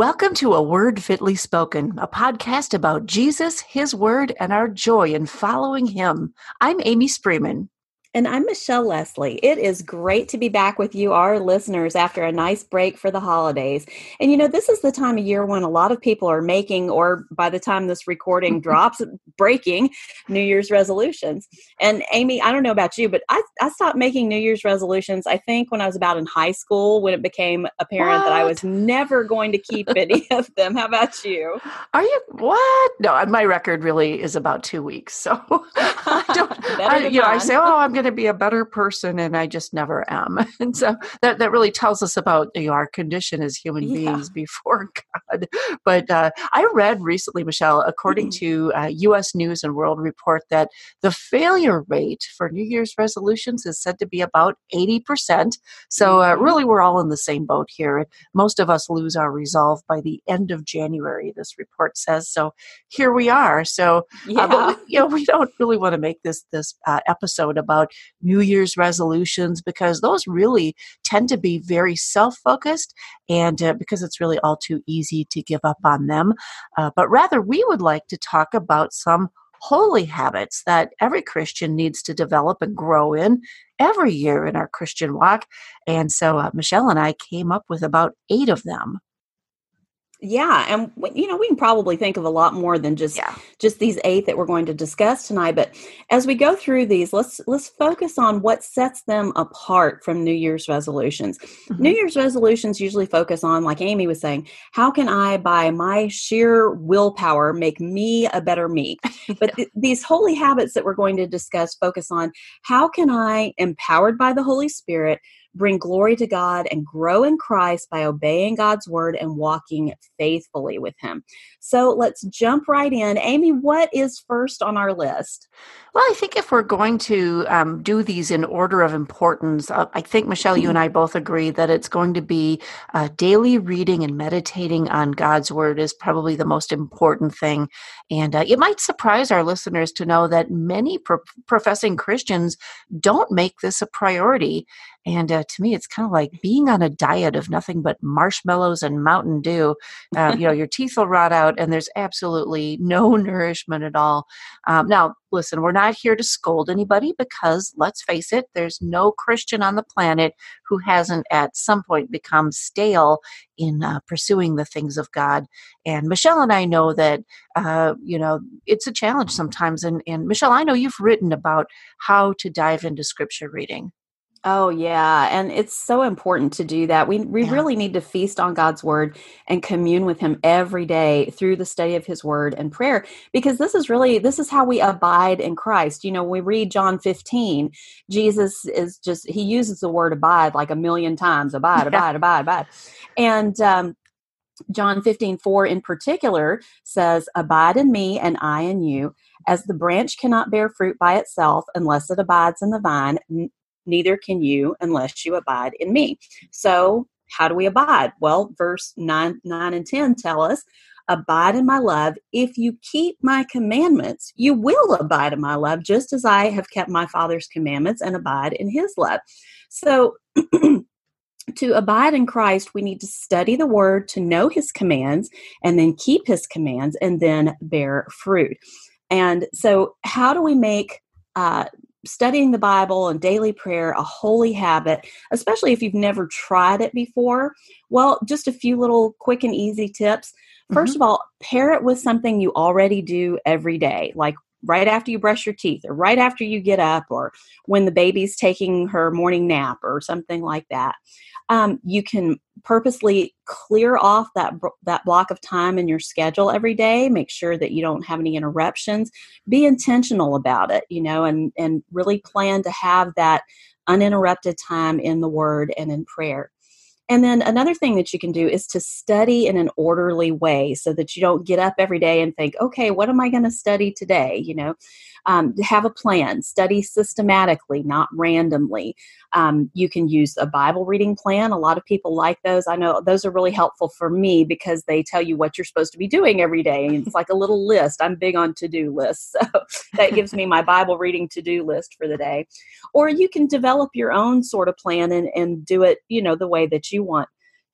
Welcome to A Word Fitly Spoken, a podcast about Jesus, His Word, and our joy in following Him. I'm Amy Spreeman. And I'm Michelle Lesley. It is great to be back with you, our listeners, after a nice break for the holidays. And you know, this is the time of year when a lot of people are making, or by the time this recording drops, breaking New Year's resolutions. And Amy, I don't know about you, but I, I stopped making New Year's resolutions, I think, when I was about in high school, when it became apparent what? that I was never going to keep any of them. How about you? Are you what? No, my record really is about two weeks. So I don't, I, you know, I say, oh, I'm going to be a better person and i just never am and so that, that really tells us about you know, our condition as human yeah. beings before god but uh, i read recently michelle according mm-hmm. to uh, us news and world report that the failure rate for new year's resolutions is said to be about 80% so uh, mm-hmm. really we're all in the same boat here most of us lose our resolve by the end of january this report says so here we are so uh, yeah. we, you know we don't really want to make this this uh, episode about New Year's resolutions because those really tend to be very self focused and uh, because it's really all too easy to give up on them. Uh, but rather, we would like to talk about some holy habits that every Christian needs to develop and grow in every year in our Christian walk. And so uh, Michelle and I came up with about eight of them yeah and you know we can probably think of a lot more than just yeah. just these eight that we're going to discuss tonight but as we go through these let's let's focus on what sets them apart from new year's resolutions mm-hmm. new year's resolutions usually focus on like amy was saying how can i by my sheer willpower make me a better me but th- these holy habits that we're going to discuss focus on how can i empowered by the holy spirit bring glory to God, and grow in Christ by obeying God's word and walking faithfully with Him. So let's jump right in. Amy, what is first on our list? Well, I think if we're going to um, do these in order of importance, uh, I think, Michelle, you and I both agree that it's going to be uh, daily reading and meditating on God's word is probably the most important thing. And uh, it might surprise our listeners to know that many pro- professing Christians don't make this a priority. And uh, to me, it's kind of like being on a diet of nothing but marshmallows and Mountain Dew. Uh, you know, your teeth will rot out, and there's absolutely no nourishment at all. Um, now, listen, we're not here to scold anybody because let's face it, there's no Christian on the planet who hasn't at some point become stale in uh, pursuing the things of God. And Michelle and I know that, uh, you know, it's a challenge sometimes. And, and Michelle, I know you've written about how to dive into scripture reading. Oh yeah, and it's so important to do that. We we yeah. really need to feast on God's word and commune with him every day through the study of his word and prayer because this is really this is how we abide in Christ. You know, we read John 15, Jesus is just he uses the word abide like a million times, abide, abide, abide, abide. And um John 15, 4 in particular says, Abide in me and I in you. As the branch cannot bear fruit by itself unless it abides in the vine, neither can you unless you abide in me. So, how do we abide? Well, verse 9, 9 and 10 tell us, Abide in my love. If you keep my commandments, you will abide in my love, just as I have kept my Father's commandments and abide in his love. So, to abide in Christ, we need to study the word to know his commands and then keep his commands and then bear fruit. And so, how do we make uh, studying the Bible and daily prayer a holy habit, especially if you've never tried it before? Well, just a few little quick and easy tips. 1st mm-hmm. of all, pair it with something you already do every day, like right after you brush your teeth or right after you get up or when the baby's taking her morning nap or something like that um, you can purposely clear off that that block of time in your schedule every day. Make sure that you don't have any interruptions. Be intentional about it you know and and really plan to have that uninterrupted time in the word and in prayer and then another thing that you can do is to study in an orderly way so that you don't get up every day and think, okay, what am I going to study today? You know, um, have a plan, study systematically, not randomly. Um, you can use a Bible reading plan. A lot of people like those. I know those are really helpful for me because they tell you what you're supposed to be doing every day. And it's like a little list. I'm big on to do lists. So that gives me my Bible reading to do list for the day. Or you can develop your own sort of plan and, and do it, you know, the way that you want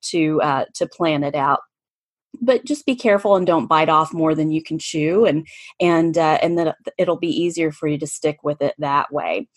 to uh, to plan it out. But just be careful and don't bite off more than you can chew and and uh, and then it'll be easier for you to stick with it that way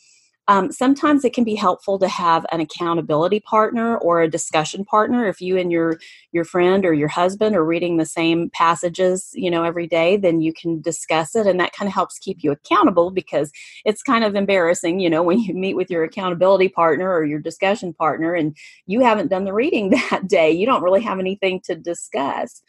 um, sometimes it can be helpful to have an accountability partner or a discussion partner. If you and your your friend or your husband are reading the same passages, you know, every day, then you can discuss it, and that kind of helps keep you accountable because it's kind of embarrassing, you know, when you meet with your accountability partner or your discussion partner and you haven't done the reading that day. You don't really have anything to discuss.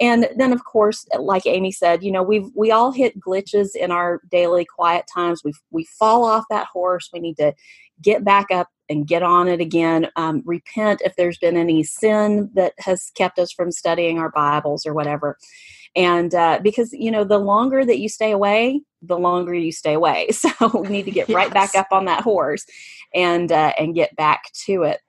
And then, of course, like Amy said, you know, we've we all hit glitches in our daily quiet times. We we fall off that horse. We need to get back up and get on it again. Um, repent if there's been any sin that has kept us from studying our Bibles or whatever. And uh, because you know, the longer that you stay away, the longer you stay away. So we need to get yes. right back up on that horse and uh, and get back to it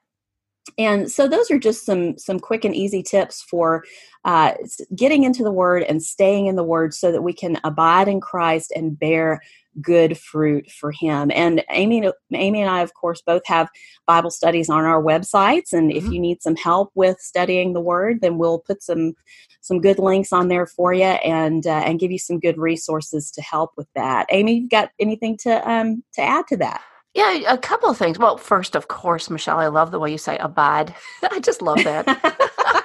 and so those are just some some quick and easy tips for uh, getting into the word and staying in the word so that we can abide in christ and bear good fruit for him. And amy amy and i of course both have bible studies on our websites and mm-hmm. if you need some help with studying the word then we'll put some some good links on there for you and uh, and give you some good resources to help with that. Amy you got anything to um to add to that yeah, a couple of things. Well, first, of course, Michelle, I love the way you say abide. I just love that.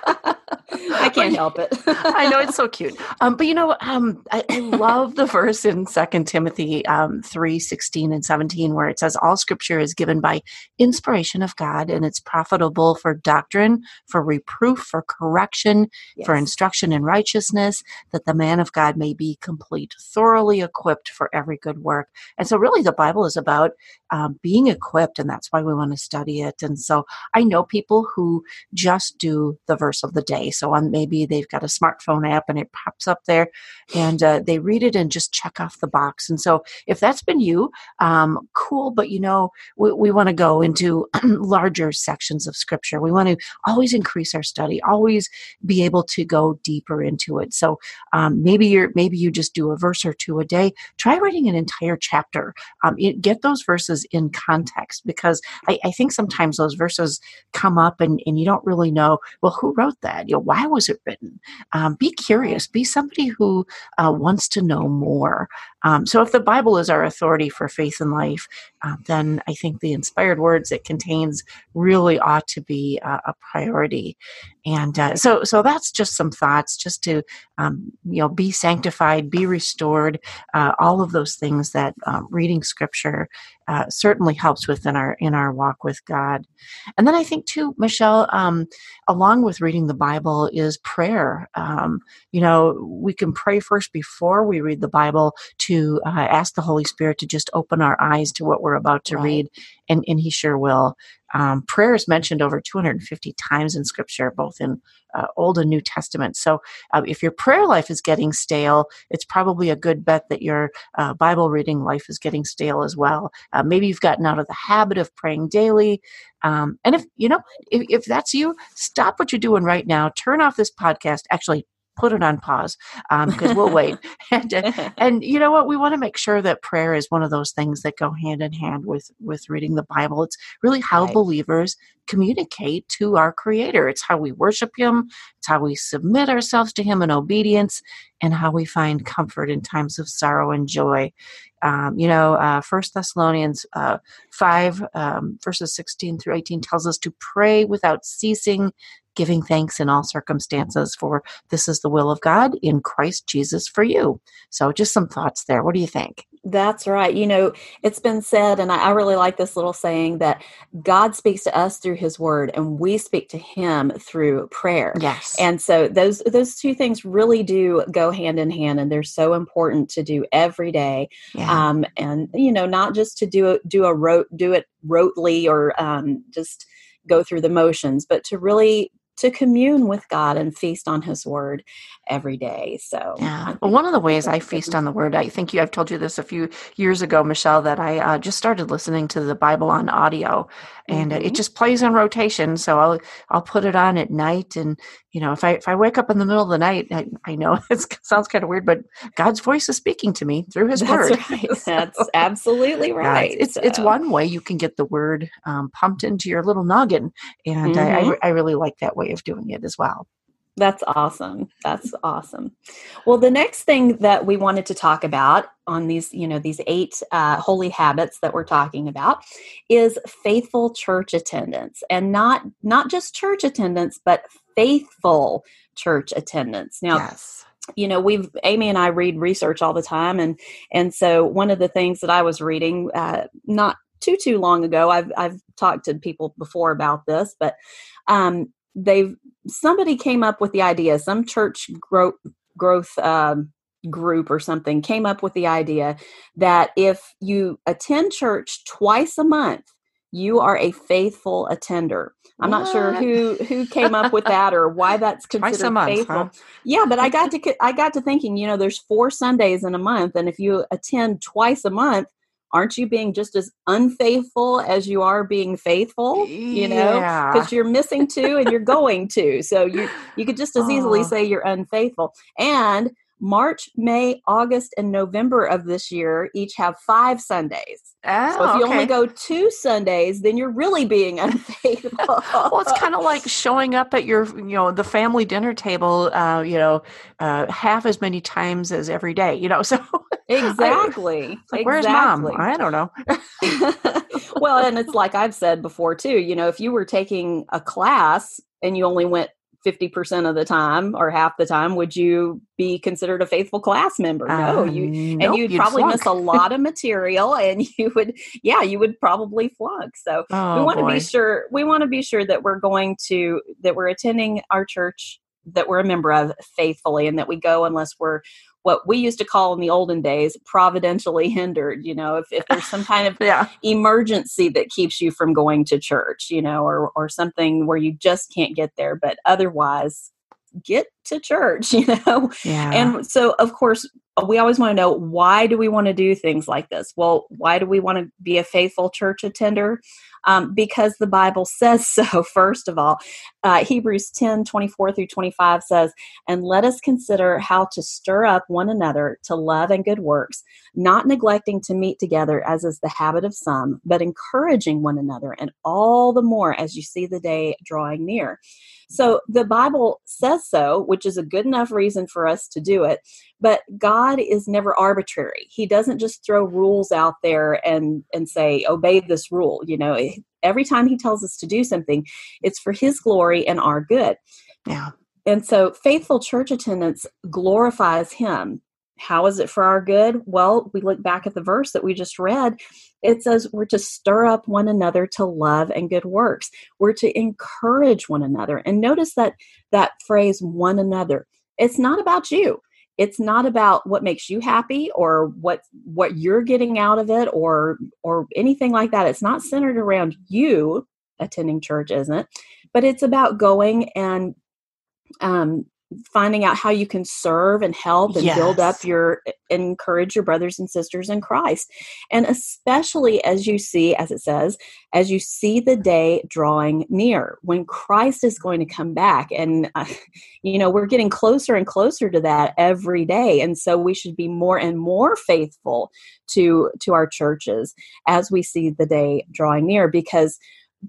I can't help it. I know it's so cute. Um, but you know, um, I, I, love the verse in Second Timothy um, three sixteen and seventeen where it says, "All Scripture is given by inspiration of God, and it's profitable for doctrine, for reproof, for correction, yes. for instruction in righteousness, that the man of God may be complete, thoroughly equipped for every good work." And so, really, the Bible is about um, being equipped, and that's why we want to study it. And so, I know people who just do the verse of the day. So on maybe they've got a smartphone app and it pops up there and uh, they read it and just check off the box. And so if that's been you, um, cool. But you know, we, we want to go into larger sections of scripture. We want to always increase our study, always be able to go deeper into it. So um, maybe you're maybe you just do a verse or two a day. Try reading an entire chapter. Um, it, get those verses in context because I, I think sometimes those verses come up and, and you don't really know well who wrote that you know why was it written. Um, be curious. Be somebody who uh, wants to know more. Um, so if the bible is our authority for faith and life uh, then i think the inspired words it contains really ought to be uh, a priority. And uh, so so that's just some thoughts just to um, you know be sanctified be restored uh, all of those things that um, reading scripture uh, certainly helps within our in our walk with god and then i think too michelle um, along with reading the bible is prayer um, you know we can pray first before we read the bible to uh, ask the holy spirit to just open our eyes to what we're about to right. read and, and he sure will um, prayer is mentioned over 250 times in Scripture, both in uh, Old and New Testament. So, uh, if your prayer life is getting stale, it's probably a good bet that your uh, Bible reading life is getting stale as well. Uh, maybe you've gotten out of the habit of praying daily. Um, and if you know, if, if that's you, stop what you're doing right now. Turn off this podcast. Actually, put it on pause because um, we'll wait. And, uh, and you know what? We want to make sure that prayer is one of those things that go hand in hand with with reading the Bible. It's really how right. believers communicate to our Creator. It's how we worship Him. It's how we submit ourselves to Him in obedience, and how we find comfort in times of sorrow and joy. Um, you know, uh, First Thessalonians uh, five um, verses sixteen through eighteen tells us to pray without ceasing, giving thanks in all circumstances, for this is the will of God in Christ Jesus for you. So, just some thoughts there. What do you think? That's right. You know, it's been said, and I, really like this little saying that God speaks to us through His Word, and we speak to Him through prayer. Yes. And so those those two things really do go hand in hand, and they're so important to do every day. Yeah. Um, and you know, not just to do a, do a rote do it rotely or um, just go through the motions, but to really to commune with God and feast on His Word every day. So, yeah. Well, one of the ways I feast on the Word, I think you, I've told you this a few years ago, Michelle, that I uh, just started listening to the Bible on audio, and mm-hmm. it just plays in rotation. So I'll I'll put it on at night, and you know, if I if I wake up in the middle of the night, I, I know it sounds kind of weird, but God's voice is speaking to me through His That's Word. Right. so, That's absolutely right. Yeah, it's so. it's one way you can get the Word um, pumped into your little noggin, and mm-hmm. I, I, mm-hmm. I really like that way of doing it as well. That's awesome. That's awesome. Well, the next thing that we wanted to talk about on these, you know, these eight uh, holy habits that we're talking about is faithful church attendance, and not not just church attendance, but faithful church attendance. Now, yes you know we've amy and i read research all the time and and so one of the things that i was reading uh, not too too long ago i've i've talked to people before about this but um they've somebody came up with the idea some church growth growth um, group or something came up with the idea that if you attend church twice a month you are a faithful attender. I'm what? not sure who who came up with that or why that's considered month, faithful. Huh? yeah but i got to i got to thinking you know there's four sundays in a month and if you attend twice a month aren't you being just as unfaithful as you are being faithful? You know? Because you're missing two and you're going to so you you could just as easily say you're unfaithful. And March, May, August, and November of this year each have five Sundays. Oh, so if you okay. only go two Sundays, then you're really being unfaithful. well, it's kind of like showing up at your, you know, the family dinner table, uh, you know, uh, half as many times as every day, you know. So exactly, I, like, where's mom? I don't know. well, and it's like I've said before too. You know, if you were taking a class and you only went 50% of the time or half the time would you be considered a faithful class member? No uh, you nope, and you'd, you'd probably flunk. miss a lot of material and you would yeah you would probably flunk. So oh, we want to be sure we want to be sure that we're going to that we're attending our church that we're a member of faithfully and that we go unless we're what we used to call in the olden days providentially hindered you know if, if there's some kind of yeah. emergency that keeps you from going to church you know or or something where you just can't get there but otherwise get to church you know yeah. and so of course we always want to know why do we want to do things like this well why do we want to be a faithful church attender um, because the Bible says so, first of all. Uh, Hebrews 10 24 through 25 says, And let us consider how to stir up one another to love and good works, not neglecting to meet together as is the habit of some, but encouraging one another, and all the more as you see the day drawing near. So the Bible says so, which is a good enough reason for us to do it. But God is never arbitrary. He doesn't just throw rules out there and and say obey this rule. You know, eh, every time He tells us to do something, it's for His glory and our good. Yeah. And so faithful church attendance glorifies Him. How is it for our good? Well, we look back at the verse that we just read. It says we're to stir up one another to love and good works. We're to encourage one another. And notice that that phrase one another. It's not about you. It's not about what makes you happy or what what you're getting out of it or or anything like that. It's not centered around you attending church, isn't? But it's about going and um, finding out how you can serve and help and yes. build up your encourage your brothers and sisters in Christ. And especially as you see as it says, as you see the day drawing near when Christ is going to come back and uh, you know, we're getting closer and closer to that every day. And so we should be more and more faithful to to our churches as we see the day drawing near because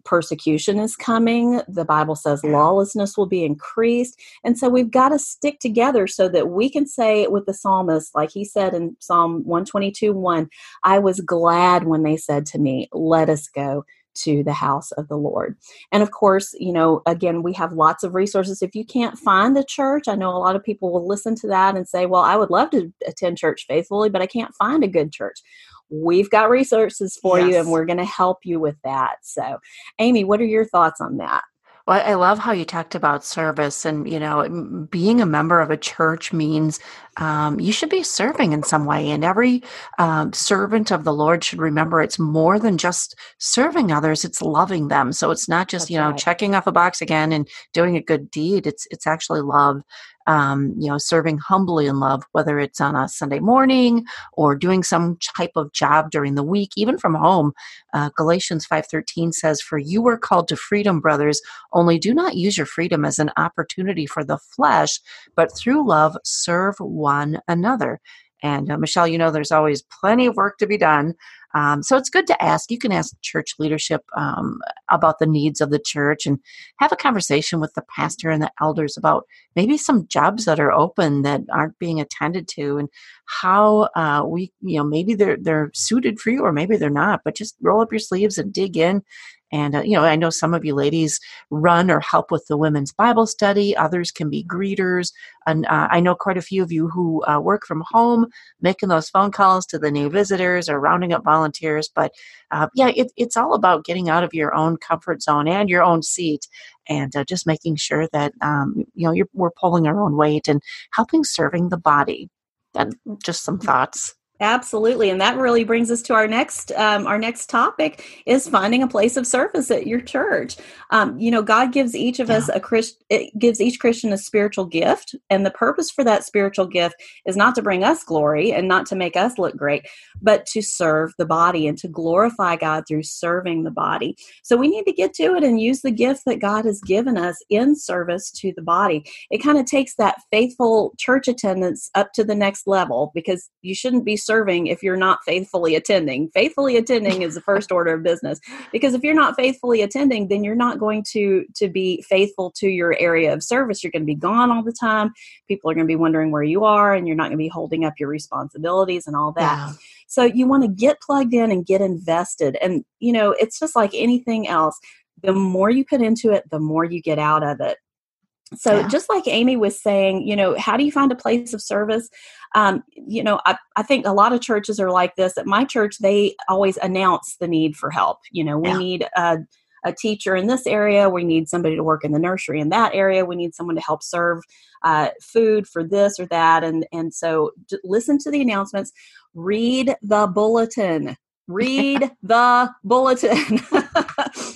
persecution is coming. The Bible says lawlessness will be increased. And so we've got to stick together so that we can say with the psalmist, like he said in Psalm 122 1, I was glad when they said to me, Let us go to the house of the Lord. And of course, you know, again, we have lots of resources. If you can't find a church, I know a lot of people will listen to that and say, well, I would love to attend church faithfully, but I can't find a good church we've got resources for yes. you and we're going to help you with that. So, Amy, what are your thoughts on that? Well, I love how you talked about service, and you know, being a member of a church means um, you should be serving in some way. And every um, servant of the Lord should remember it's more than just serving others; it's loving them. So it's not just That's you know right. checking off a box again and doing a good deed. It's it's actually love um, you know, serving humbly in love, whether it's on a Sunday morning or doing some type of job during the week, even from home. Uh, Galatians 5.13 says, For you were called to freedom, brothers, only do not use your freedom as an opportunity for the flesh, but through love serve one another. And uh, Michelle, you know, there's always plenty of work to be done. Um, so it's good to ask. You can ask church leadership um, about the needs of the church and have a conversation with the pastor and the elders about maybe some jobs that are open that aren't being attended to and how uh, we, you know, maybe they're they're suited for you or maybe they're not. But just roll up your sleeves and dig in and, uh, you know, I know some of you ladies run or help with the women's Bible study. Others can be greeters. And uh, I know quite a few of you who uh, work from home, making those phone calls to the new visitors or rounding up volunteers. But uh, yeah, it, it's all about getting out of your own comfort zone and your own seat and uh, just making sure that, um, you know, we're pulling our own weight and helping serving the body. That, just some thoughts. Absolutely, and that really brings us to our next um, our next topic is finding a place of service at your church. Um, you know, God gives each of yeah. us a Christ it gives each Christian a spiritual gift, and the purpose for that spiritual gift is not to bring us glory and not to make us look great, but to serve the body and to glorify God through serving the body. So we need to get to it and use the gift that God has given us in service to the body. It kind of takes that faithful church attendance up to the next level because you shouldn't be serving if you're not faithfully attending. Faithfully attending is the first order of business because if you're not faithfully attending, then you're not going to to be faithful to your area of service. You're going to be gone all the time. People are going to be wondering where you are, and you're not going to be holding up your responsibilities and all that. So you want to get plugged in and get invested. And you know, it's just like anything else. The more you put into it, the more you get out of it. So, yeah. just like Amy was saying, you know, how do you find a place of service? Um, you know, I, I, think a lot of churches are like this. At my church, they always announce the need for help. You know, we yeah. need a, a, teacher in this area, we need somebody to work in the nursery in that area, we need someone to help serve uh, food for this or that. And, and so, listen to the announcements, read the bulletin read the bulletin.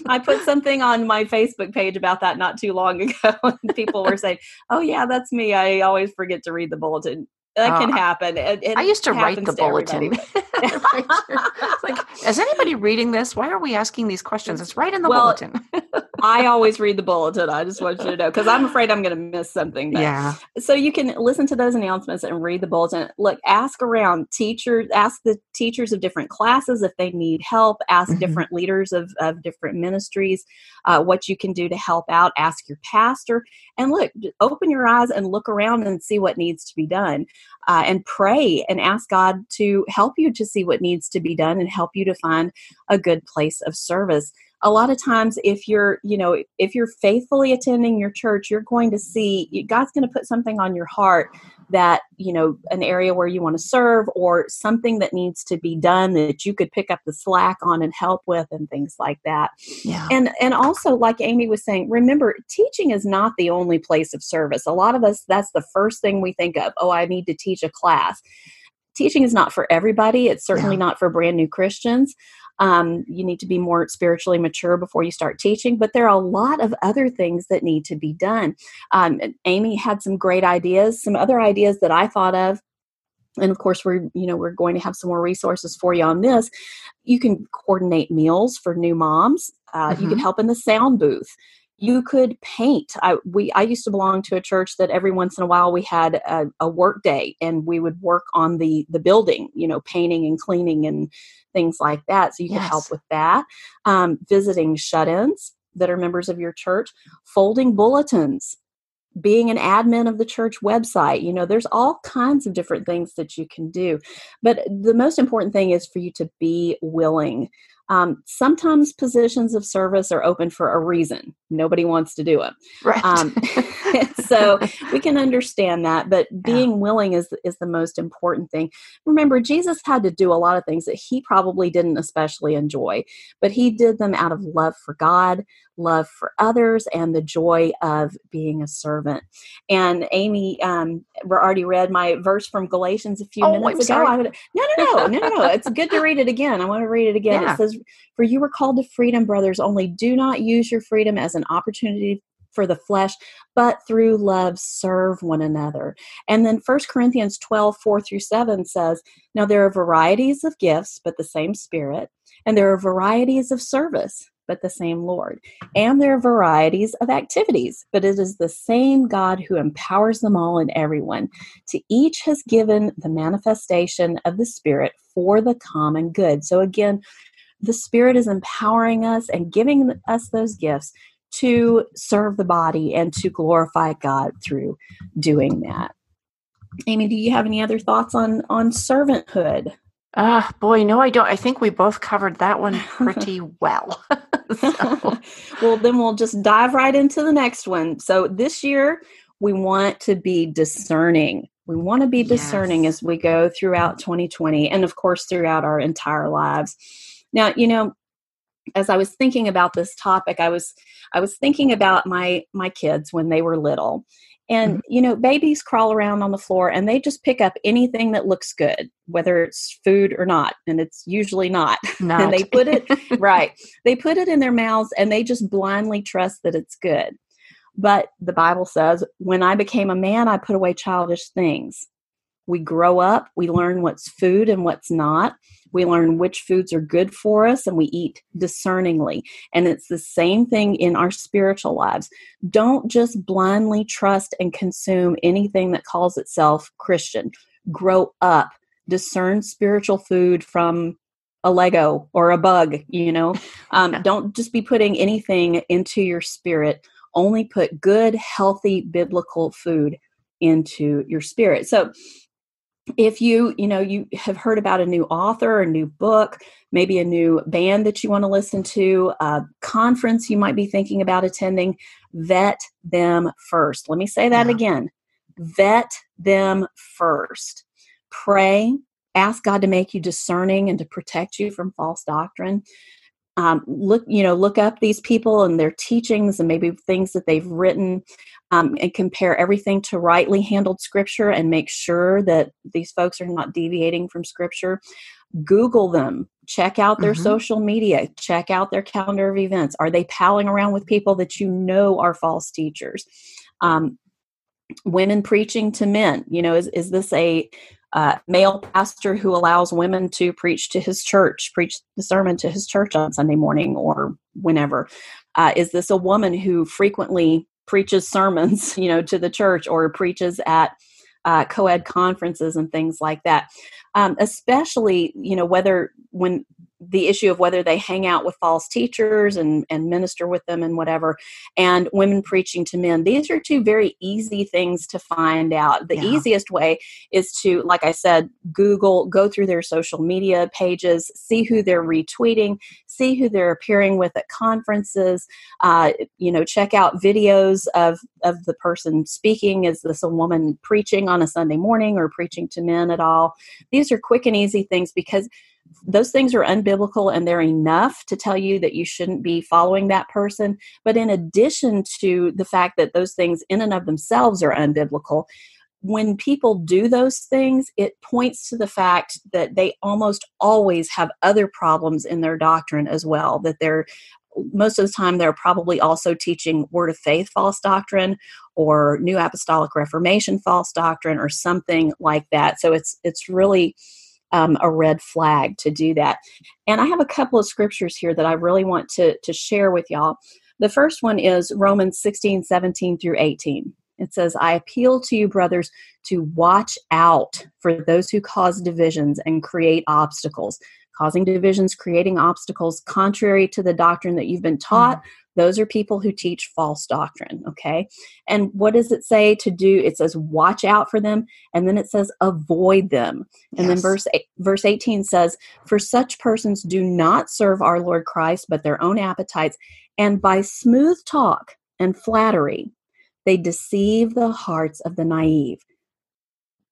I put something on my Facebook page about that not too long ago, and people were saying, "Oh yeah, that's me. I always forget to read the bulletin." That can uh, happen. It, it I used to write the bulletin. like, is anybody reading this? Why are we asking these questions? It's right in the well, bulletin. I always read the bulletin. I just want you to know because I'm afraid I'm going to miss something. But, yeah. So you can listen to those announcements and read the bulletin. Look, ask around teachers, ask the teachers of different classes if they need help. Ask mm-hmm. different leaders of, of different ministries uh, what you can do to help out. Ask your pastor and look, open your eyes and look around and see what needs to be done. Uh, and pray and ask God to help you to see what needs to be done and help you to find a good place of service a lot of times if you're you know if you're faithfully attending your church you're going to see god's going to put something on your heart that you know an area where you want to serve or something that needs to be done that you could pick up the slack on and help with and things like that. Yeah. and and also like amy was saying remember teaching is not the only place of service. A lot of us that's the first thing we think of oh i need to teach a class. Teaching is not for everybody. It's certainly yeah. not for brand new christians um, you need to be more spiritually mature before you start teaching, but there are a lot of other things that need to be done. Um, Amy had some great ideas, some other ideas that I thought of and of course we're you know we're going to have some more resources for you on this you can coordinate meals for new moms uh, mm-hmm. you can mm-hmm. help in the sound booth you could paint. I we i used to belong to a church that every once in a while we had a, a work day and we would work on the the building you know painting and cleaning and things like that. So you yes. can help with that. Um, visiting shut-ins that are members of your church folding bulletins being an admin of the church website. You know there's all kinds of different things that you can do. But the most important thing is for you to be willing. Um, sometimes positions of service are open for a reason. Nobody wants to do it. Right. Um, so we can understand that, but being yeah. willing is is the most important thing. Remember, Jesus had to do a lot of things that he probably didn't especially enjoy, but he did them out of love for God, love for others, and the joy of being a servant. And Amy um, already read my verse from Galatians a few oh, minutes I'm ago. I would, no, no, no, no, no, no. It's good to read it again. I want to read it again. Yeah. It says, "For you were called to freedom, brothers. Only do not use your freedom as an opportunity for the flesh, but through love serve one another. And then 1 Corinthians 12, 4 through 7 says, Now there are varieties of gifts, but the same Spirit, and there are varieties of service, but the same Lord. And there are varieties of activities, but it is the same God who empowers them all and everyone. To each has given the manifestation of the Spirit for the common good. So again, the Spirit is empowering us and giving us those gifts to serve the body and to glorify God through doing that. Amy, do you have any other thoughts on on servanthood? Ah, uh, boy, no, I don't. I think we both covered that one pretty well. well, then we'll just dive right into the next one. So this year, we want to be discerning. We want to be discerning yes. as we go throughout 2020 and, of course, throughout our entire lives. Now, you know, as I was thinking about this topic, I was I was thinking about my my kids when they were little. And mm-hmm. you know, babies crawl around on the floor and they just pick up anything that looks good, whether it's food or not, and it's usually not. not. and they put it right. They put it in their mouths and they just blindly trust that it's good. But the Bible says, "When I became a man, I put away childish things." We grow up, we learn what's food and what's not. We learn which foods are good for us and we eat discerningly. And it's the same thing in our spiritual lives. Don't just blindly trust and consume anything that calls itself Christian. Grow up, discern spiritual food from a Lego or a bug, you know. Um, don't just be putting anything into your spirit. Only put good, healthy, biblical food into your spirit. So, if you you know you have heard about a new author a new book maybe a new band that you want to listen to a conference you might be thinking about attending vet them first. Let me say that yeah. again. Vet them first. Pray. Ask god to make you discerning and to protect you from false doctrine um, look you know look up these people and their teachings and maybe things that they've written um, and compare everything to rightly handled scripture and make sure that these folks are not deviating from scripture. Google them. Check out their mm-hmm. social media. Check out their calendar of events. Are they palling around with people that you know are false teachers? Um, women preaching to men. You know is, is this a uh, male pastor who allows women to preach to his church, preach the sermon to his church on Sunday morning or whenever? Uh, is this a woman who frequently preaches sermons, you know, to the church or preaches at uh, co-ed conferences and things like that? Um, especially, you know, whether when the issue of whether they hang out with false teachers and, and minister with them and whatever, and women preaching to men. These are two very easy things to find out. The yeah. easiest way is to, like I said, Google, go through their social media pages, see who they're retweeting, see who they're appearing with at conferences, uh, you know, check out videos of, of the person speaking. Is this a woman preaching on a Sunday morning or preaching to men at all? These are quick and easy things because those things are unbiblical and they're enough to tell you that you shouldn't be following that person. But in addition to the fact that those things in and of themselves are unbiblical, when people do those things, it points to the fact that they almost always have other problems in their doctrine as well. That they're most of the time they're probably also teaching word of faith false doctrine or new apostolic reformation false doctrine or something like that. So it's it's really um, a red flag to do that. And I have a couple of scriptures here that I really want to, to share with y'all. The first one is Romans 16, 17 through 18. It says, I appeal to you, brothers, to watch out for those who cause divisions and create obstacles. Causing divisions, creating obstacles contrary to the doctrine that you've been taught, mm-hmm. Those are people who teach false doctrine, okay? And what does it say to do? It says watch out for them and then it says avoid them. And yes. then verse verse 18 says for such persons do not serve our Lord Christ but their own appetites and by smooth talk and flattery they deceive the hearts of the naive.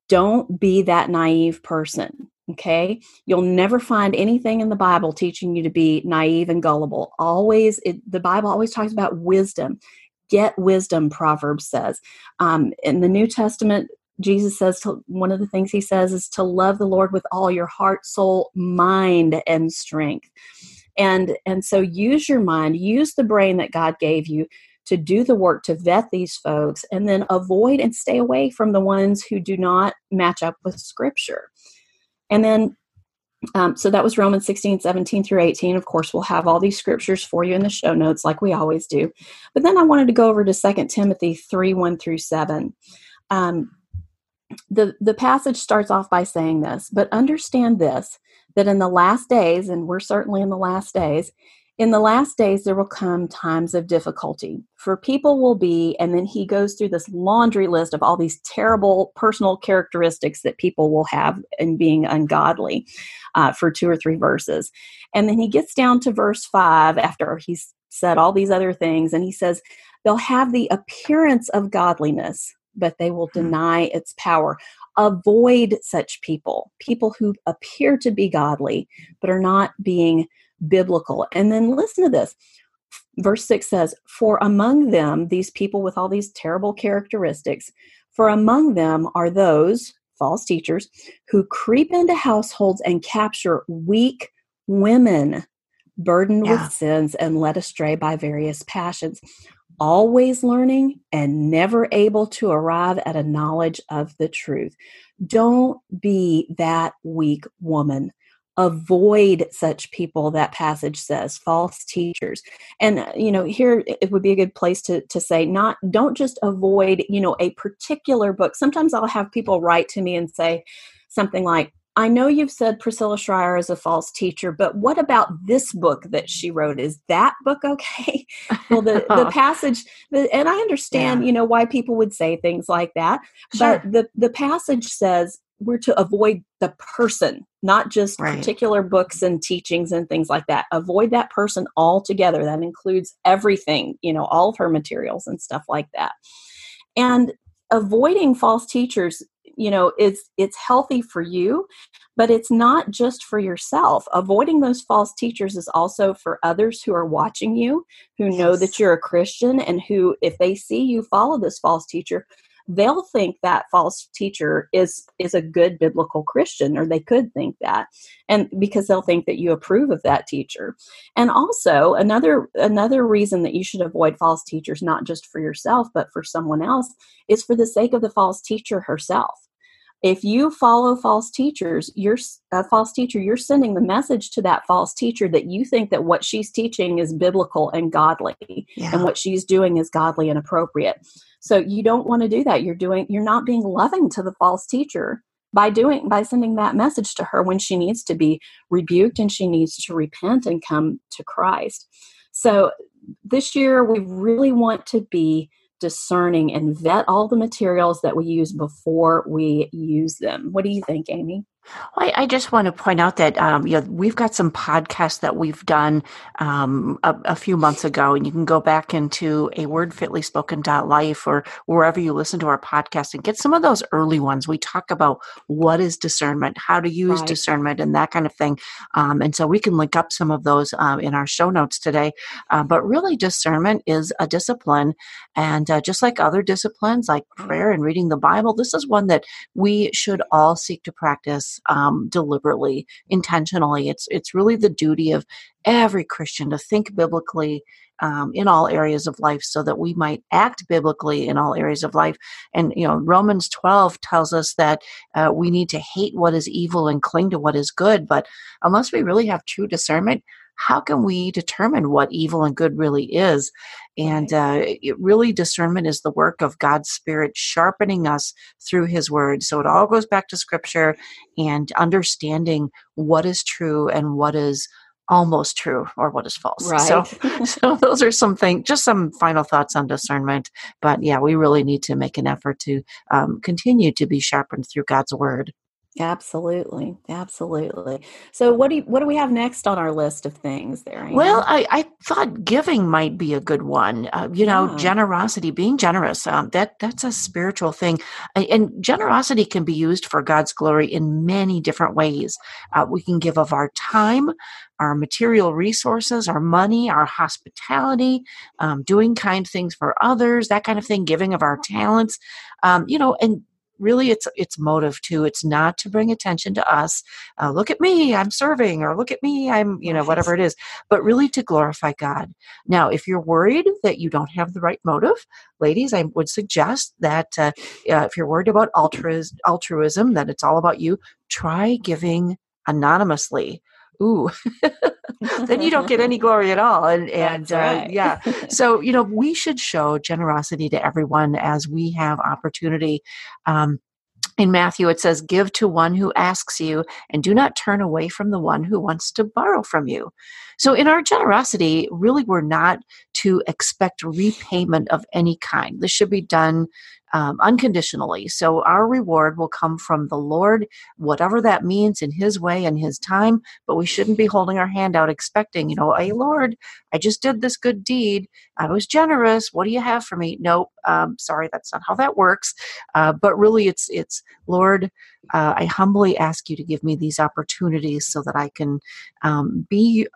Don't be that naive person. Okay. You'll never find anything in the Bible teaching you to be naive and gullible. Always, it, the Bible always talks about wisdom. Get wisdom, Proverbs says. Um, in the New Testament, Jesus says to, one of the things he says is to love the Lord with all your heart, soul, mind, and strength. And and so use your mind, use the brain that God gave you to do the work to vet these folks and then avoid and stay away from the ones who do not match up with scripture. And then Um, so that was Romans 16, 17 through 18. Of course, we'll have all these scriptures for you in the show notes, like we always do. But then I wanted to go over to 2 Timothy 3, 1 through 7. Um, the, the passage starts off by saying this, but understand this, that in the last days, and we're certainly in the last days, in the last days, there will come times of difficulty. For people will be, and then he goes through this laundry list of all these terrible personal characteristics that people will have in being ungodly uh, for two or three verses. And then he gets down to verse five after he's said all these other things, and he says, They'll have the appearance of godliness, but they will hmm. deny its power. Avoid such people, people who appear to be godly, but are not being biblical. And then listen to this. Verse 6 says, For among them, these people with all these terrible characteristics, for among them are those, false teachers, who creep into households and capture weak women burdened yeah. with sins and led astray by various passions, always learning and never able to arrive at a knowledge of the truth. Don't be that weak woman avoid such people that passage says false teachers and uh, you know here it would be a good place to to say not don't just avoid you know a particular book sometimes i'll have people write to me and say something like I know you've said Priscilla Shirer is a false teacher, but what about this book that she wrote? Is that book okay? well, the, the passage, the, and I understand, yeah. you know, why people would say things like that, sure. but the, the passage says we're to avoid the person, not just right. particular books and teachings and things like that. Avoid that person altogether. That includes everything, you know, all of her materials and stuff like that. And avoiding false teachers you know it's it's healthy for you but it's not just for yourself avoiding those false teachers is also for others who are watching you who know that you're a christian and who if they see you follow this false teacher they'll think that false teacher is is a good biblical christian or they could think that and because they'll think that you approve of that teacher. And also another another reason that you should avoid false teachers not just for yourself but for someone else is for the sake of the false teacher herself if you follow false teachers you're a false teacher you're sending the message to that false teacher that you think that what she's teaching is biblical and godly yeah. and what she's doing is godly and appropriate. So you don't want to do that. You're doing you're not being loving to the false teacher by doing by sending that message to her when she needs to be rebuked and she needs to repent and come to Christ. So this year we really want to be discerning and vet all the materials that we use before we use them. What do you think, Amy? I, I, just want to point out that um, you know, we've got some podcasts that we've done um, a, a, few months ago, and you can go back into a word fitly spoken life or wherever you listen to our podcast and get some of those early ones. We talk about what is discernment, how to use right. discernment, and that kind of thing. Um, and so we can link up some of those um, in our show notes today. Uh, but really, discernment is a discipline, and uh, just like other disciplines like prayer and reading the Bible, this is one that we should all seek to practice um, deliberately, intentionally. It's it's really the duty of every Christian to think biblically um, in all areas of life, so that we might act biblically in all areas of life. And you know, Romans twelve tells us that uh, we need to hate what is evil and cling to what is good. But unless we really have true discernment, how can we determine what evil and good really is? And uh, it really, discernment is the work of God's Spirit sharpening us through His Word. So it all goes back to Scripture and understanding what is true and what is almost true or what is false. Right. So, so those are some things, just some final thoughts on discernment. But yeah, we really need to make an effort to um, continue to be sharpened through God's Word. Absolutely, absolutely. So, what do you, what do we have next on our list of things there? Anna? Well, I, I thought giving might be a good one. Uh, you know, yeah. generosity, being generous. Um, that that's a spiritual thing, and generosity can be used for God's glory in many different ways. Uh, we can give of our time, our material resources, our money, our hospitality, um, doing kind things for others, that kind of thing. Giving of our talents. Um, you know, and really it's it's motive too. It's not to bring attention to us uh, look at me i'm serving or look at me i'm you know whatever it is but really to glorify god. Now if you're worried that you don't have the right motive ladies i would suggest that uh, uh, if you're worried about altruism that it's all about you try giving anonymously ooh then you don't get any glory at all. And and uh, yeah. So you know we should show generosity to everyone as we have opportunity. Um, in Matthew, it says, Give to one who asks you, and do not turn away from the one who wants to borrow from you. So, in our generosity, really, we're not to expect repayment of any kind. This should be done um, unconditionally. So our reward will come from the Lord, whatever that means in His way and His time. But we shouldn't be holding our hand out expecting, you know, hey, Lord, I just did this good deed. I was generous. What do you have for me? No, um, sorry, that's not how that works. Uh, but really, it's it's Lord. Uh, I humbly ask you to give me these opportunities so that I can um, be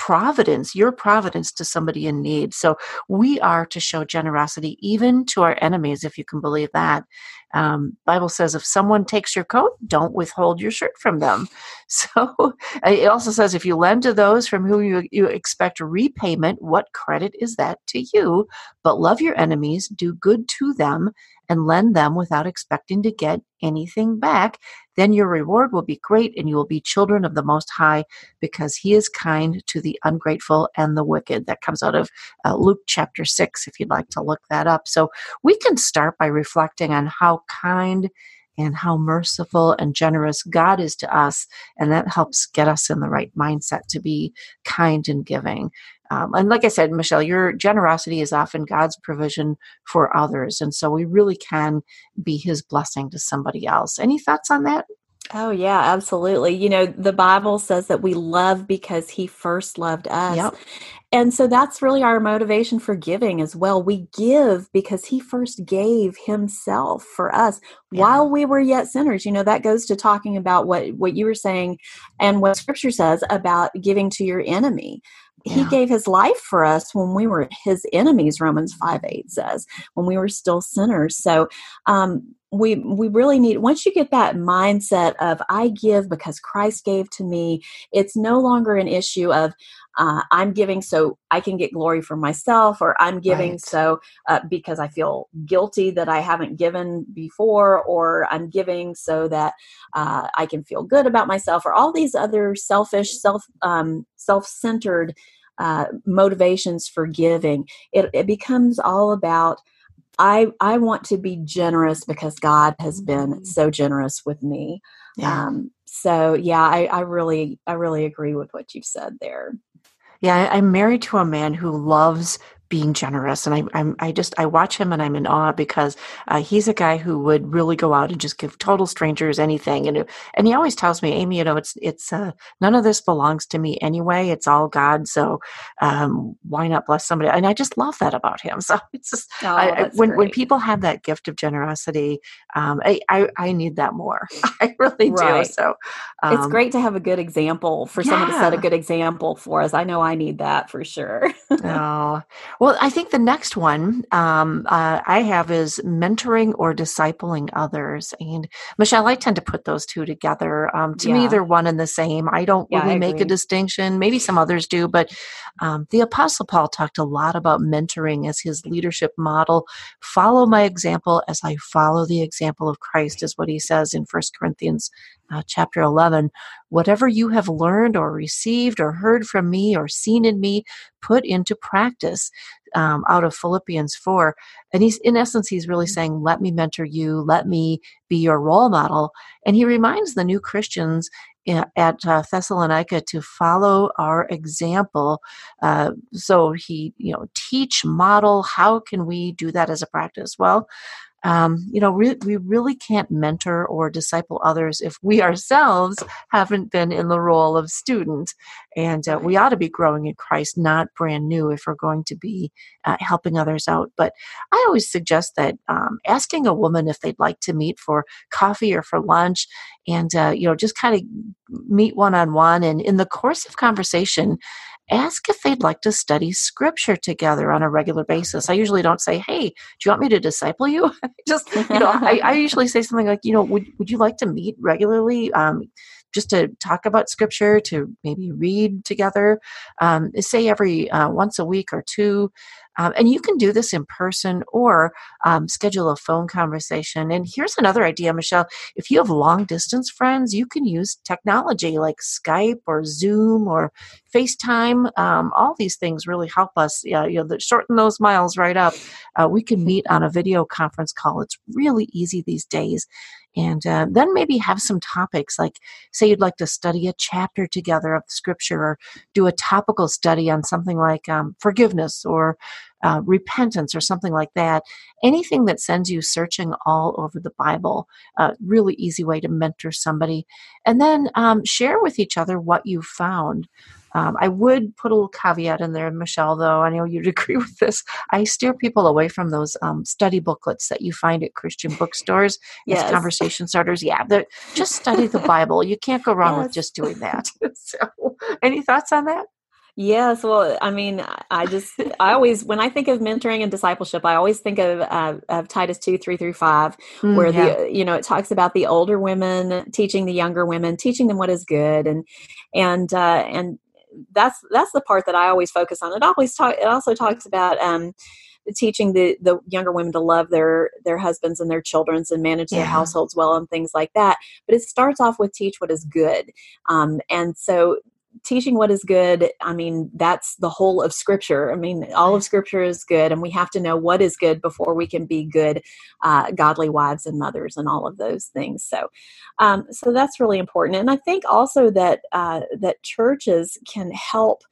providence, your providence to somebody in need. So we are to show generosity even to our enemies, if you can believe that. Um, Bible says if someone takes your coat, don't withhold your shirt from them. So it also says if you lend to those from whom you, you expect repayment, what credit is that to you? But love your enemies, do good to them, and lend them without expecting to get anything back, then your reward will be great and you will be children of the Most High because He is kind to the ungrateful and the wicked. That comes out of uh, Luke chapter 6, if you'd like to look that up. So we can start by reflecting on how kind and how merciful and generous God is to us. And that helps get us in the right mindset to be kind and giving. Um, and like I said, Michelle, your generosity is often God's provision for others. And so we really can be his blessing to somebody else. Any thoughts on that? Oh, yeah, absolutely. You know, the Bible says that we love because he first loved us. Yep. And so that's really our motivation for giving as well. We give because he first gave himself for us yeah. while we were yet sinners. You know, that goes to talking about what what you were saying and what scripture says about giving to your enemy yeah. he gave his life for us when we were his enemies romans 5 8 says when we were still sinners so um, we we really need once you get that mindset of i give because christ gave to me it's no longer an issue of uh, i'm giving so i can get glory for myself or i'm giving right. so uh, because i feel guilty that i haven't given before or i'm giving so that uh, i can feel good about myself or all these other selfish self um, self-centered uh, motivations for giving it, it becomes all about I I want to be generous because God has been mm-hmm. so generous with me. Yeah. Um, so yeah, I, I really I really agree with what you've said there. Yeah, I'm married to a man who loves being generous. And I, I'm I just I watch him and I'm in awe because uh, he's a guy who would really go out and just give total strangers anything. And and he always tells me Amy you know it's it's uh, none of this belongs to me anyway. It's all God. So um, why not bless somebody? And I just love that about him. So it's just oh, I, when great. when people have that gift of generosity um, I, I, I need that more. I really right. do so um, it's great to have a good example for yeah. someone to set a good example for us. I know I need that for sure. Oh well, I think the next one um, uh, I have is mentoring or discipling others. And Michelle, I tend to put those two together. Um, to yeah. me, they're one and the same. I don't yeah, really I make a distinction. Maybe some others do, but um, the Apostle Paul talked a lot about mentoring as his leadership model. Follow my example as I follow the example of Christ, is what he says in First Corinthians uh, chapter 11. Whatever you have learned or received or heard from me or seen in me, put into practice. Um, out of Philippians 4. And he's, in essence, he's really mm-hmm. saying, Let me mentor you, let me be your role model. And he reminds the new Christians at uh, Thessalonica to follow our example. Uh, so he, you know, teach, model. How can we do that as a practice? Well, um, you know, re- we really can't mentor or disciple others if we ourselves haven't been in the role of student. And uh, we ought to be growing in Christ, not brand new, if we're going to be uh, helping others out. But I always suggest that um, asking a woman if they'd like to meet for coffee or for lunch, and uh, you know, just kind of meet one on one, and in the course of conversation, ask if they'd like to study scripture together on a regular basis. I usually don't say, Hey, do you want me to disciple you? Just, you know, I, I, usually say something like, you know, would, would you like to meet regularly? Um, just to talk about scripture, to maybe read together, um, say every uh, once a week or two. Um, and you can do this in person or um, schedule a phone conversation. And here's another idea, Michelle. If you have long distance friends, you can use technology like Skype or Zoom or FaceTime. Um, all these things really help us, you know, shorten those miles right up. Uh, we can meet on a video conference call. It's really easy these days and uh, then maybe have some topics like say you'd like to study a chapter together of scripture or do a topical study on something like um, forgiveness or uh, repentance or something like that. Anything that sends you searching all over the bible uh, really easy way to mentor somebody. And then um, share with each other what you found um, I would put a little caveat in there, Michelle, though. I know you'd agree with this. I steer people away from those um, study booklets that you find at Christian bookstores yes. as conversation starters. Yeah, just study the Bible. You can't go wrong yes. with just doing that. so, any thoughts on that? Yes, well, I mean, I just, I always, when I think of mentoring and discipleship, I always think of, uh, of Titus 2, 3 through 5, mm, where yeah. the, you know, it talks about the older women teaching the younger women, teaching them what is good. And, and, uh, and that's that's the part that I always focus on. It always talk. It also talks about um, teaching the the younger women to love their their husbands and their childrens and manage yeah. their households well and things like that. But it starts off with teach what is good, um, and so teaching what is good i mean that's the whole of scripture. I mean all of scripture is good and we have to know what is good before we can be good uh, godly wives and mothers and all of those things. So um, so that's really important. And i think also that uh, that churches can help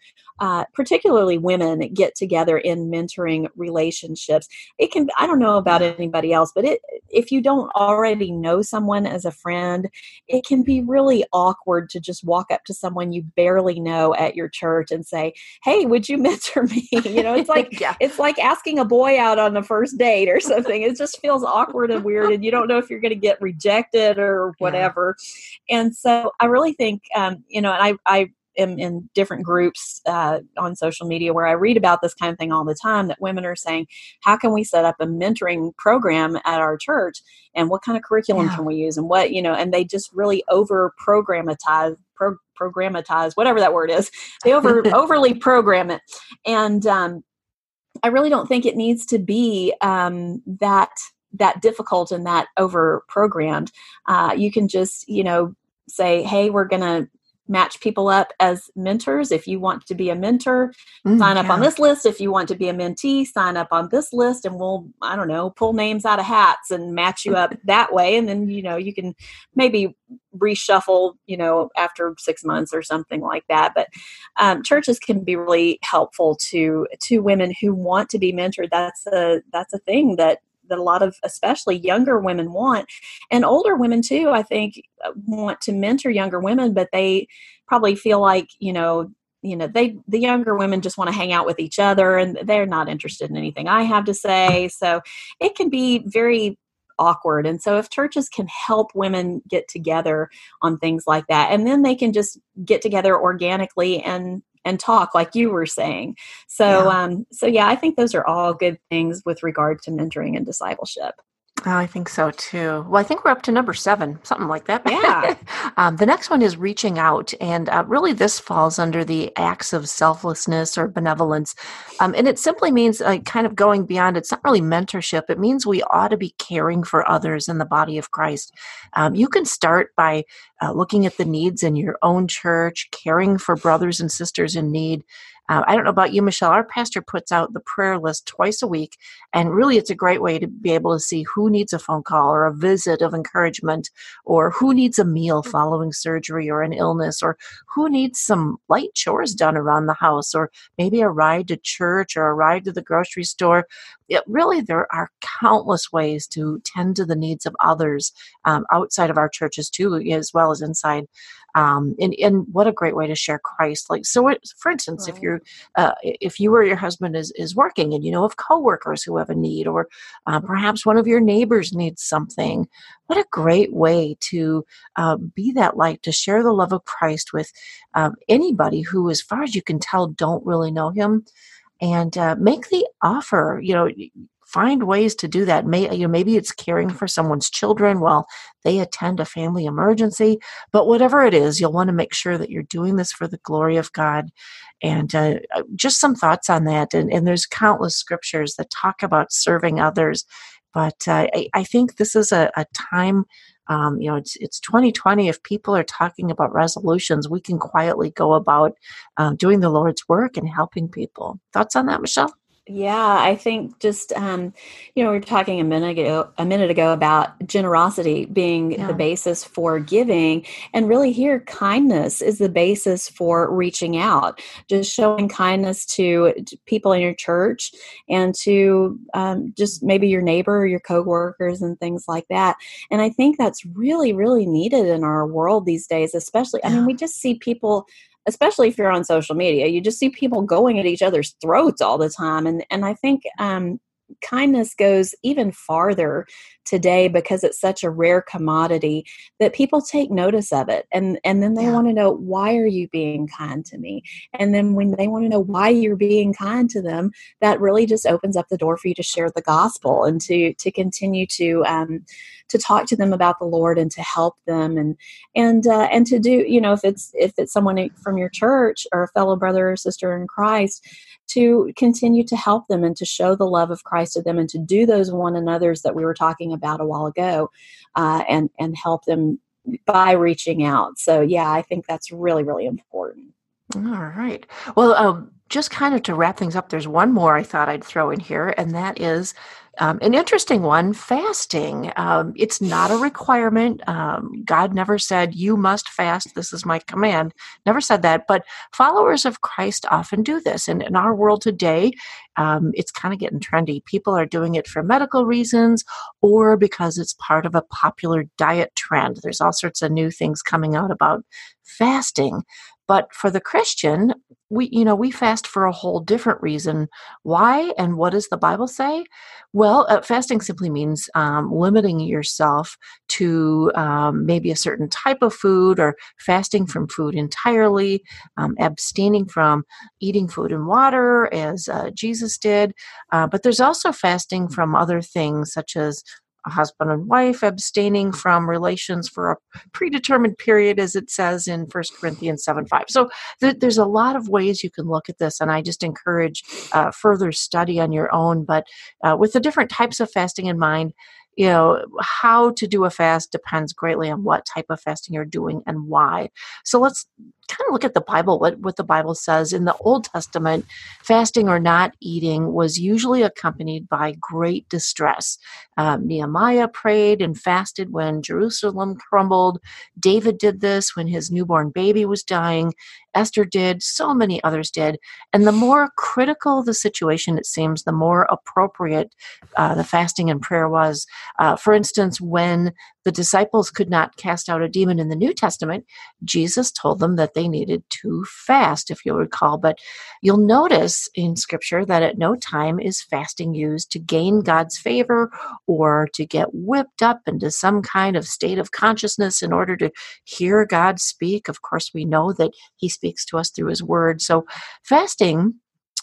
uh, particularly women get together in mentoring relationships it can i don't know about anybody else but it if you don't already know someone as a friend it can be really awkward to just walk up to someone you barely know at your church and say hey would you mentor me you know it's like yeah. it's like asking a boy out on the first date or something it just feels awkward and weird and you don't know if you're going to get rejected or whatever yeah. and so i really think um, you know and i i am in different groups uh, on social media where I read about this kind of thing all the time that women are saying, how can we set up a mentoring program at our church and what kind of curriculum yeah. can we use and what, you know, and they just really over programatize, pro- programatize, whatever that word is. They over overly program it. And um, I really don't think it needs to be um, that that difficult and that over programmed. Uh, you can just, you know, say, hey, we're going to match people up as mentors. If you want to be a mentor, mm, sign up yeah. on this list. If you want to be a mentee, sign up on this list and we'll, I don't know, pull names out of hats and match you up that way. And then, you know, you can maybe reshuffle, you know, after six months or something like that. But um, churches can be really helpful to to women who want to be mentored. That's a that's a thing that that a lot of especially younger women want. And older women too i think uh, want to mentor younger women but they probably feel like you know you know they the younger women just want to hang out with each other and they're not interested in anything i have to say. So it can be very awkward. And so if churches can help women get together on things like that and then they can just get together organically and and talk like you were saying so yeah. um so yeah i think those are all good things with regard to mentoring and discipleship Oh, I think so too. Well, I think we're up to number seven, something like that. Yeah. um, the next one is reaching out. And uh, really, this falls under the acts of selflessness or benevolence. Um, and it simply means uh, kind of going beyond, it's not really mentorship. It means we ought to be caring for others in the body of Christ. Um, you can start by uh, looking at the needs in your own church, caring for brothers and sisters in need. Uh, I don't know about you, Michelle. Our pastor puts out the prayer list twice a week, and really it's a great way to be able to see who needs a phone call or a visit of encouragement, or who needs a meal following surgery or an illness, or who needs some light chores done around the house, or maybe a ride to church or a ride to the grocery store. It, really, there are countless ways to tend to the needs of others um, outside of our churches too, as well as inside um, and, and what a great way to share Christ. Like, so it, for instance, right. if you're, uh, if you or your husband is, is working and you know of coworkers who have a need, or uh, perhaps one of your neighbors needs something, what a great way to uh, be that light, to share the love of Christ with um, anybody who, as far as you can tell, don't really know him and uh, make the offer. You know, find ways to do that. May, you know, maybe it's caring for someone's children while they attend a family emergency. But whatever it is, you'll want to make sure that you're doing this for the glory of God. And uh, uh, just some thoughts on that. And, and, there's countless scriptures that talk about serving others. But uh, I, I, think this is a, a time um, you know, it's it's 2020. If people are talking about resolutions, we can quietly go about uh, doing the Lord's work and helping people. Thoughts on that, Michelle? Yeah, I think just um, you know we were talking a minute ago a minute ago about generosity being yeah. the basis for giving, and really here kindness is the basis for reaching out. Just showing kindness to, to people in your church and to um, just maybe your neighbor or your coworkers and things like that. And I think that's really really needed in our world these days, especially. I mean, we just see people especially if you're on social media you just see people going at each other's throats all the time. And and i think um, kindness goes even farther today because it's such a rare commodity that people take notice of it. And and then they yeah. want to know why are you being kind to me? And then when they want to know why you're being kind to them that really just opens up the door for you to share the gospel and to to continue to um, to talk to them about the Lord and to help them. And and uh, and to do you know if it's if it's someone from your church or a fellow brother or sister in Christ to continue to help them and to show the love of Christ to them and to do those one another's that we were talking about a while ago uh, and and help them by reaching out. So yeah, I think that's really really important. All right. Well, um, just kind of to wrap things up, there's one more I thought I'd throw in here, and that is um, an interesting one fasting. Um, it's not a requirement. Um, God never said, You must fast. This is my command. Never said that. But followers of Christ often do this. And in our world today, um, it's kind of getting trendy. People are doing it for medical reasons or because it's part of a popular diet trend. There's all sorts of new things coming out about fasting. But for the Christian, we you know we fast for a whole different reason. Why and what does the bible say? Well uh, fasting simply means um, limiting yourself to um, maybe a certain type of food or fasting from food entirely um, abstaining from eating food and water as uh, jesus did. Uh, but there's also fasting from other things such as a husband and wife abstaining from relations for a predetermined period as it says in 1 corinthians 7 5 so th- there's a lot of ways you can look at this and i just encourage uh, further study on your own but uh, with the different types of fasting in mind you know how to do a fast depends greatly on what type of fasting you're doing and why. So let's kind of look at the bible what, what the bible says in the old testament fasting or not eating was usually accompanied by great distress um, nehemiah prayed and fasted when jerusalem crumbled david did this when his newborn baby was dying Esther did, so many others did. And the more critical the situation, it seems, the more appropriate uh, the fasting and prayer was. Uh, for instance, when the disciples could not cast out a demon in the New Testament, Jesus told them that they needed to fast, if you'll recall. But you'll notice in Scripture that at no time is fasting used to gain God's favor or to get whipped up into some kind of state of consciousness in order to hear God speak. Of course, we know that He speaks to us through His Word. So, fasting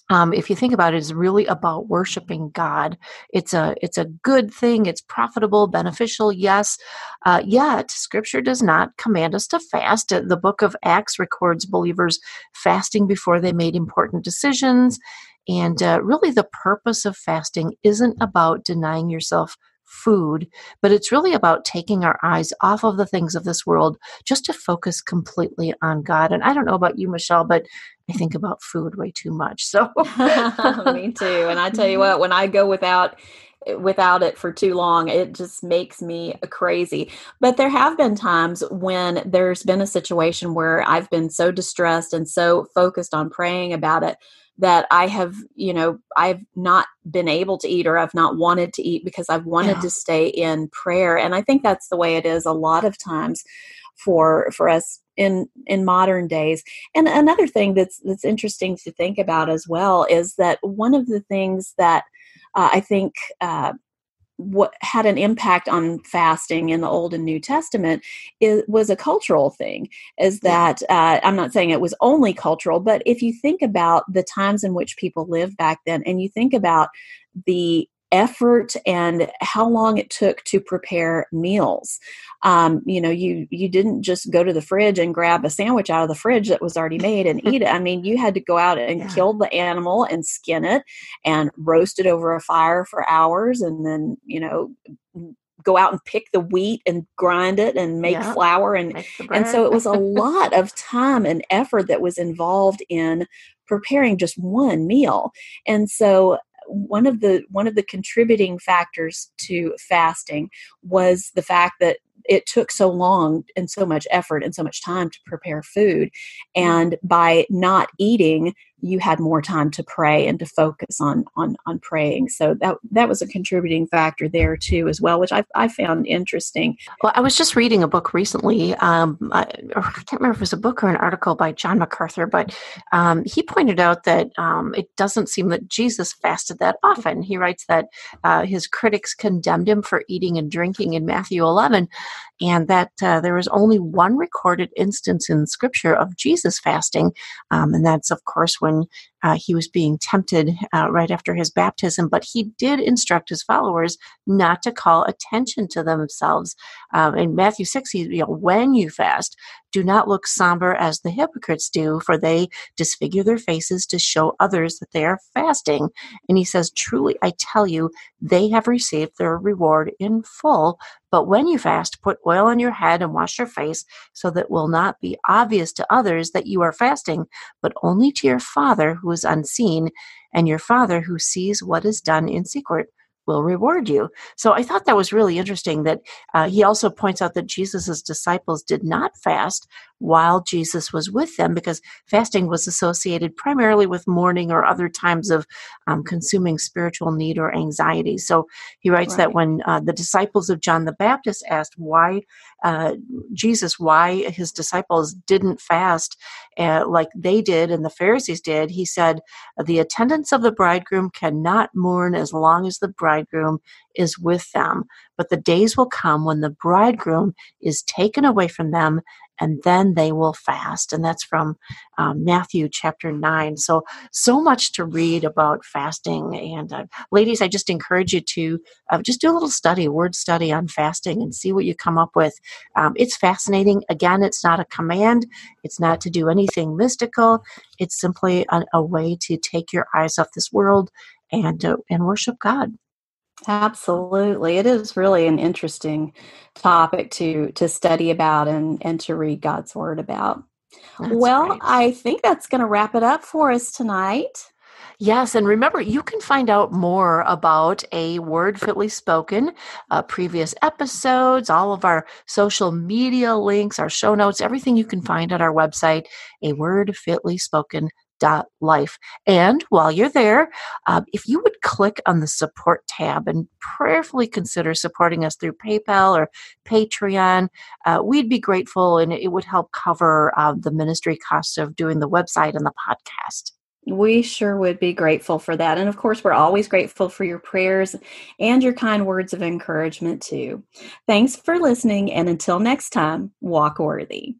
um, if you think about it, is really about worshiping God. It's a it's a good thing. It's profitable, beneficial. Yes, uh, yet Scripture does not command us to fast. Uh, the Book of Acts records believers fasting before they made important decisions, and uh, really the purpose of fasting isn't about denying yourself food, but it's really about taking our eyes off of the things of this world just to focus completely on God. And I don't know about you, Michelle, but I think about food way too much. So me too. And I tell you what, when I go without without it for too long it just makes me crazy but there have been times when there's been a situation where i've been so distressed and so focused on praying about it that I have, you know, I've not been able to eat or I've not wanted to eat because I've wanted yeah. to stay in prayer. And I think that's the way it is a lot of times for for us in in modern days. And another thing that's that's interesting to think about as well is that one of the things that uh, I think uh, what had an impact on fasting in the old and new testament it was a cultural thing is that uh, i'm not saying it was only cultural but if you think about the times in which people lived back then and you think about the effort and how long it took to prepare meals. Um, you know, you you didn't just go to the fridge and grab a sandwich out of the fridge that was already made and eat it. I mean, you had to go out and yeah. kill the animal and skin it and roast it over a fire for hours, and then you know go out and pick the wheat and grind it and make yeah, flour and make and so it was a lot of time and effort that was involved in preparing just one meal and so one of the one of the contributing factors to fasting was the fact that it took so long and so much effort and so much time to prepare food. And by not eating you had more time to pray and to focus on on on praying. So that that was a contributing factor there too as well which i, I found interesting. Well i was just reading a book recently um, I, I, can't remember if it was a book or an article by john macarthur but um, he pointed out that um, it doesn't seem that jesus fasted that often. He writes that uh, his critics condemned him for eating and drinking in matthew 11 and that uh, there was only one recorded instance in scripture of jesus fasting um, and that's of course when uh, he was being tempted uh, right after his baptism, but he did instruct his followers not to call attention to themselves. Um, in Matthew 6, he, you know, when you fast, do not look somber as the hypocrites do, for they disfigure their faces to show others that they are fasting. And he says, Truly, I tell you, they have received their reward in full. But when you fast, put oil on your head and wash your face, so that it will not be obvious to others that you are fasting, but only to your Father who is unseen, and your Father who sees what is done in secret will reward you. So I thought that was really interesting that uh, he also points out that Jesus' disciples did not fast while Jesus was with them because fasting was associated primarily with mourning or other times of um, consuming spiritual need or anxiety. So he writes right. that when uh, the disciples of John the Baptist asked why uh, Jesus, why his disciples didn't fast uh, like they did and the Pharisees did, he said, The attendants of the bridegroom cannot mourn as long as the bridegroom is with them. But the days will come when the bridegroom is taken away from them, and then they will fast. And that's from um, Matthew chapter 9. So, so much to read about fasting. And uh, ladies, I just encourage you to uh, just do a little study, word study on fasting, and see what you come up with. Um, it's fascinating. Again, it's not a command, it's not to do anything mystical, it's simply a, a way to take your eyes off this world and, uh, and worship God. Absolutely. It is really an interesting topic to to study about and and to read God's word about. That's well, right. I think that's going to wrap it up for us tonight. Yes, and remember, you can find out more about a word fitly spoken, uh, previous episodes, all of our social media links, our show notes, everything you can find at our website, a word fitly spoken life and while you're there uh, if you would click on the support tab and prayerfully consider supporting us through paypal or patreon uh, we'd be grateful and it would help cover uh, the ministry costs of doing the website and the podcast we sure would be grateful for that. And of course, we're always grateful for your prayers and your kind words of encouragement, too. Thanks for listening. And until next time, walk worthy.